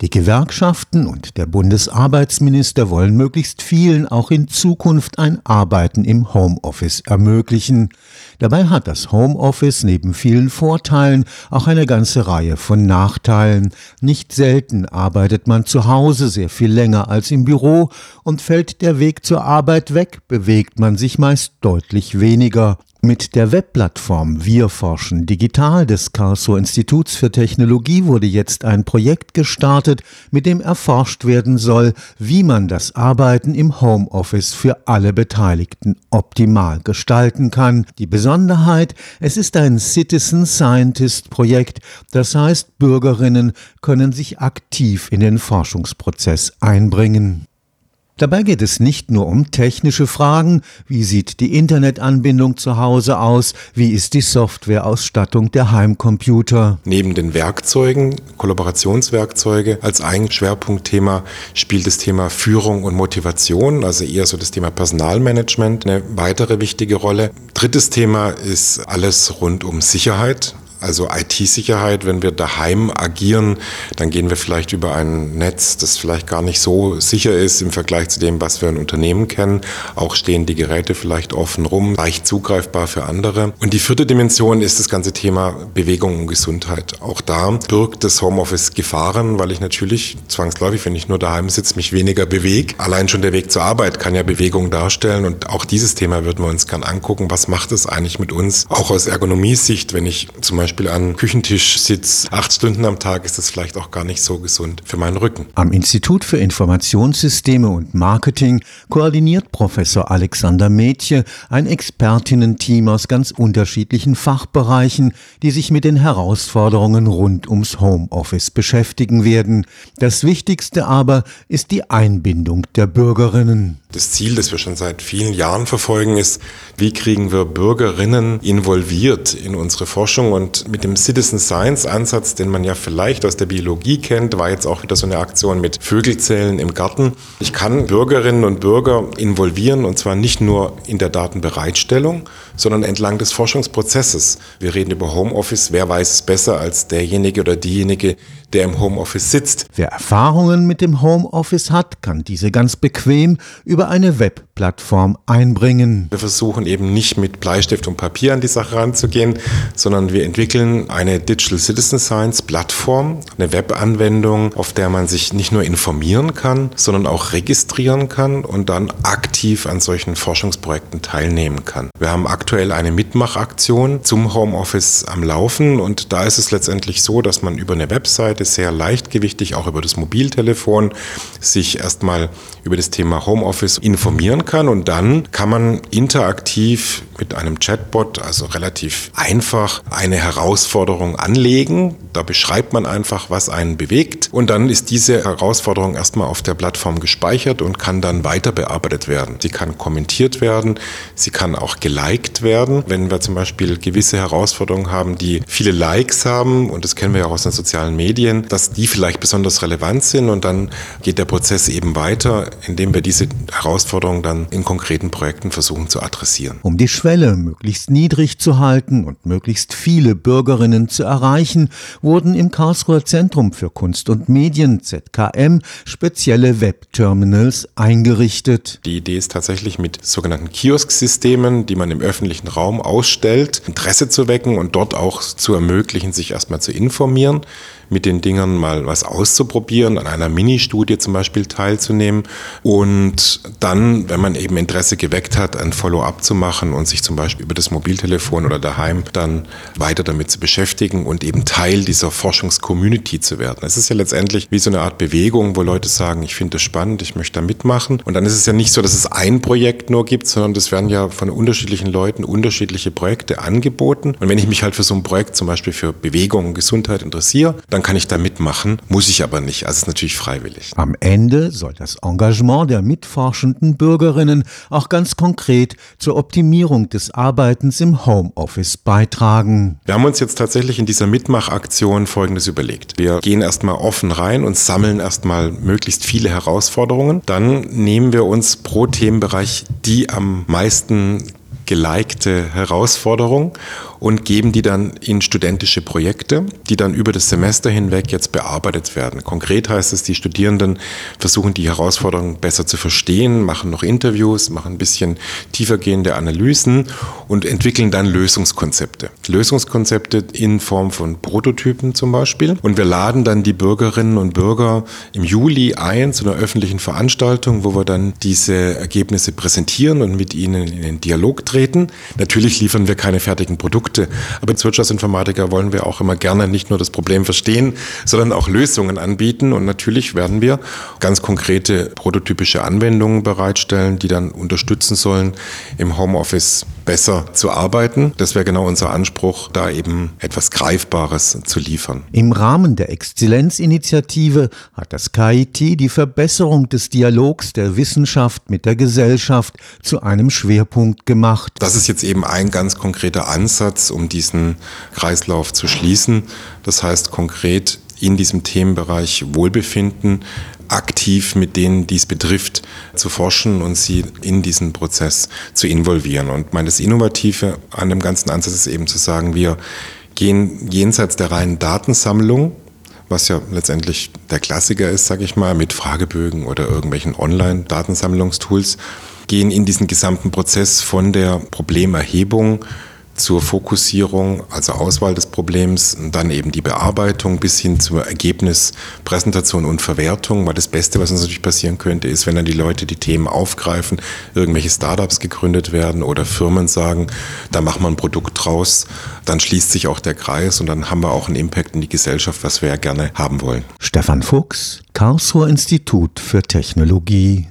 Die Gewerkschaften und der Bundesarbeitsminister wollen möglichst vielen auch in Zukunft ein Arbeiten im Homeoffice ermöglichen. Dabei hat das Homeoffice neben vielen Vorteilen auch eine ganze Reihe von Nachteilen. Nicht selten arbeitet man zu Hause sehr viel länger als im Büro und fällt der Weg zur Arbeit weg, bewegt man sich meist deutlich weniger. Mit der Webplattform Wir forschen digital des Karlsruher Instituts für Technologie wurde jetzt ein Projekt gestartet, mit dem erforscht werden soll, wie man das Arbeiten im Homeoffice für alle Beteiligten optimal gestalten kann. Die Besonderheit, es ist ein Citizen Scientist Projekt, das heißt, Bürgerinnen können sich aktiv in den Forschungsprozess einbringen. Dabei geht es nicht nur um technische Fragen, wie sieht die Internetanbindung zu Hause aus, wie ist die Softwareausstattung der Heimcomputer. Neben den Werkzeugen, Kollaborationswerkzeuge, als ein Schwerpunktthema spielt das Thema Führung und Motivation, also eher so das Thema Personalmanagement, eine weitere wichtige Rolle. Drittes Thema ist alles rund um Sicherheit, also IT-Sicherheit, wenn wir daheim agieren, dann gehen wir vielleicht über ein Netz, das vielleicht gar nicht so sicher ist im Vergleich zu dem, was wir in Unternehmen kennen. Auch stehen die Geräte vielleicht offen rum, leicht zugreifbar für andere. Und die vierte Dimension ist das ganze Thema Bewegung und Gesundheit. Auch da birgt das Homeoffice Gefahren, weil ich natürlich zwangsläufig, wenn ich nur daheim sitze, mich weniger bewege. Allein schon der Weg zur Arbeit kann ja Bewegung darstellen und auch dieses Thema würden wir uns gern angucken. Was macht es eigentlich mit uns? Auch aus Ergonomiesicht, wenn ich zum Beispiel Beispiel an Küchentisch sitze, acht Stunden am Tag, ist das vielleicht auch gar nicht so gesund für meinen Rücken. Am Institut für Informationssysteme und Marketing koordiniert Professor Alexander Mädche ein Expertinnen-Team aus ganz unterschiedlichen Fachbereichen, die sich mit den Herausforderungen rund ums Homeoffice beschäftigen werden. Das Wichtigste aber ist die Einbindung der Bürgerinnen. Das Ziel, das wir schon seit vielen Jahren verfolgen, ist, wie kriegen wir Bürgerinnen involviert in unsere Forschung und mit dem Citizen Science Ansatz, den man ja vielleicht aus der Biologie kennt, war jetzt auch wieder so eine Aktion mit Vögelzellen im Garten. Ich kann Bürgerinnen und Bürger involvieren und zwar nicht nur in der Datenbereitstellung, sondern entlang des Forschungsprozesses. Wir reden über Homeoffice. Wer weiß es besser als derjenige oder diejenige, der im Homeoffice sitzt. Wer Erfahrungen mit dem Homeoffice hat, kann diese ganz bequem über eine Webplattform einbringen. Wir versuchen eben nicht mit Bleistift und Papier an die Sache ranzugehen, sondern wir entwickeln eine Digital Citizen Science Plattform, eine Webanwendung, auf der man sich nicht nur informieren kann, sondern auch registrieren kann und dann aktiv an solchen Forschungsprojekten teilnehmen kann. Wir haben aktuell eine Mitmachaktion zum Homeoffice am Laufen und da ist es letztendlich so, dass man über eine Website Seite sehr leichtgewichtig, auch über das Mobiltelefon, sich erstmal über das Thema Homeoffice informieren kann und dann kann man interaktiv mit einem Chatbot, also relativ einfach, eine Herausforderung anlegen. Da beschreibt man einfach, was einen bewegt und dann ist diese Herausforderung erstmal auf der Plattform gespeichert und kann dann weiter bearbeitet werden. Sie kann kommentiert werden, sie kann auch geliked werden. Wenn wir zum Beispiel gewisse Herausforderungen haben, die viele Likes haben, und das kennen wir ja aus den sozialen Medien, Medien, dass die vielleicht besonders relevant sind und dann geht der Prozess eben weiter, indem wir diese Herausforderungen dann in konkreten Projekten versuchen zu adressieren. Um die Schwelle möglichst niedrig zu halten und möglichst viele Bürgerinnen zu erreichen, wurden im Karlsruher Zentrum für Kunst und Medien ZKM spezielle Webterminals eingerichtet. Die Idee ist tatsächlich mit sogenannten Kiosk-Systemen, die man im öffentlichen Raum ausstellt, Interesse zu wecken und dort auch zu ermöglichen, sich erstmal zu informieren mit den Dingern mal was auszuprobieren, an einer Mini-Studie zum Beispiel teilzunehmen und dann, wenn man eben Interesse geweckt hat, ein Follow-up zu machen und sich zum Beispiel über das Mobiltelefon oder daheim dann weiter damit zu beschäftigen und eben Teil dieser Forschungscommunity zu werden. Es ist ja letztendlich wie so eine Art Bewegung, wo Leute sagen, ich finde das spannend, ich möchte da mitmachen. Und dann ist es ja nicht so, dass es ein Projekt nur gibt, sondern es werden ja von unterschiedlichen Leuten unterschiedliche Projekte angeboten. Und wenn ich mich halt für so ein Projekt zum Beispiel für Bewegung und Gesundheit interessiere, dann kann ich da mitmachen, muss ich aber nicht. Also es ist natürlich freiwillig. Am Ende soll das Engagement der mitforschenden Bürgerinnen auch ganz konkret zur Optimierung des Arbeitens im Homeoffice beitragen. Wir haben uns jetzt tatsächlich in dieser Mitmachaktion Folgendes überlegt. Wir gehen erstmal offen rein und sammeln erstmal möglichst viele Herausforderungen. Dann nehmen wir uns pro Themenbereich die am meisten gelikte Herausforderung und geben die dann in studentische Projekte, die dann über das Semester hinweg jetzt bearbeitet werden. Konkret heißt es, die Studierenden versuchen die Herausforderungen besser zu verstehen, machen noch Interviews, machen ein bisschen tiefergehende Analysen und entwickeln dann Lösungskonzepte. Lösungskonzepte in Form von Prototypen zum Beispiel. Und wir laden dann die Bürgerinnen und Bürger im Juli ein zu einer öffentlichen Veranstaltung, wo wir dann diese Ergebnisse präsentieren und mit ihnen in den Dialog treten. Natürlich liefern wir keine fertigen Produkte, aber als Wirtschaftsinformatiker wollen wir auch immer gerne nicht nur das Problem verstehen, sondern auch Lösungen anbieten. Und natürlich werden wir ganz konkrete prototypische Anwendungen bereitstellen, die dann unterstützen sollen, im Homeoffice besser zu arbeiten. Das wäre genau unser Anspruch, da eben etwas Greifbares zu liefern. Im Rahmen der Exzellenzinitiative hat das KIT die Verbesserung des Dialogs der Wissenschaft mit der Gesellschaft zu einem Schwerpunkt gemacht. Das ist jetzt eben ein ganz konkreter Ansatz, um diesen Kreislauf zu schließen. Das heißt konkret in diesem Themenbereich Wohlbefinden aktiv mit denen, die es betrifft, zu forschen und sie in diesen Prozess zu involvieren. Und meine, das Innovative an dem ganzen Ansatz ist eben zu sagen, wir gehen jenseits der reinen Datensammlung, was ja letztendlich der Klassiker ist, sage ich mal, mit Fragebögen oder irgendwelchen Online-Datensammlungstools, gehen in diesen gesamten Prozess von der Problemerhebung zur Fokussierung, also Auswahl des Problems dann eben die Bearbeitung bis hin zur Ergebnispräsentation und Verwertung, weil das Beste, was uns natürlich passieren könnte, ist, wenn dann die Leute die Themen aufgreifen, irgendwelche Startups gegründet werden oder Firmen sagen, da machen wir ein Produkt draus, dann schließt sich auch der Kreis und dann haben wir auch einen Impact in die Gesellschaft, was wir ja gerne haben wollen. Stefan Fuchs, Karlsruher Institut für Technologie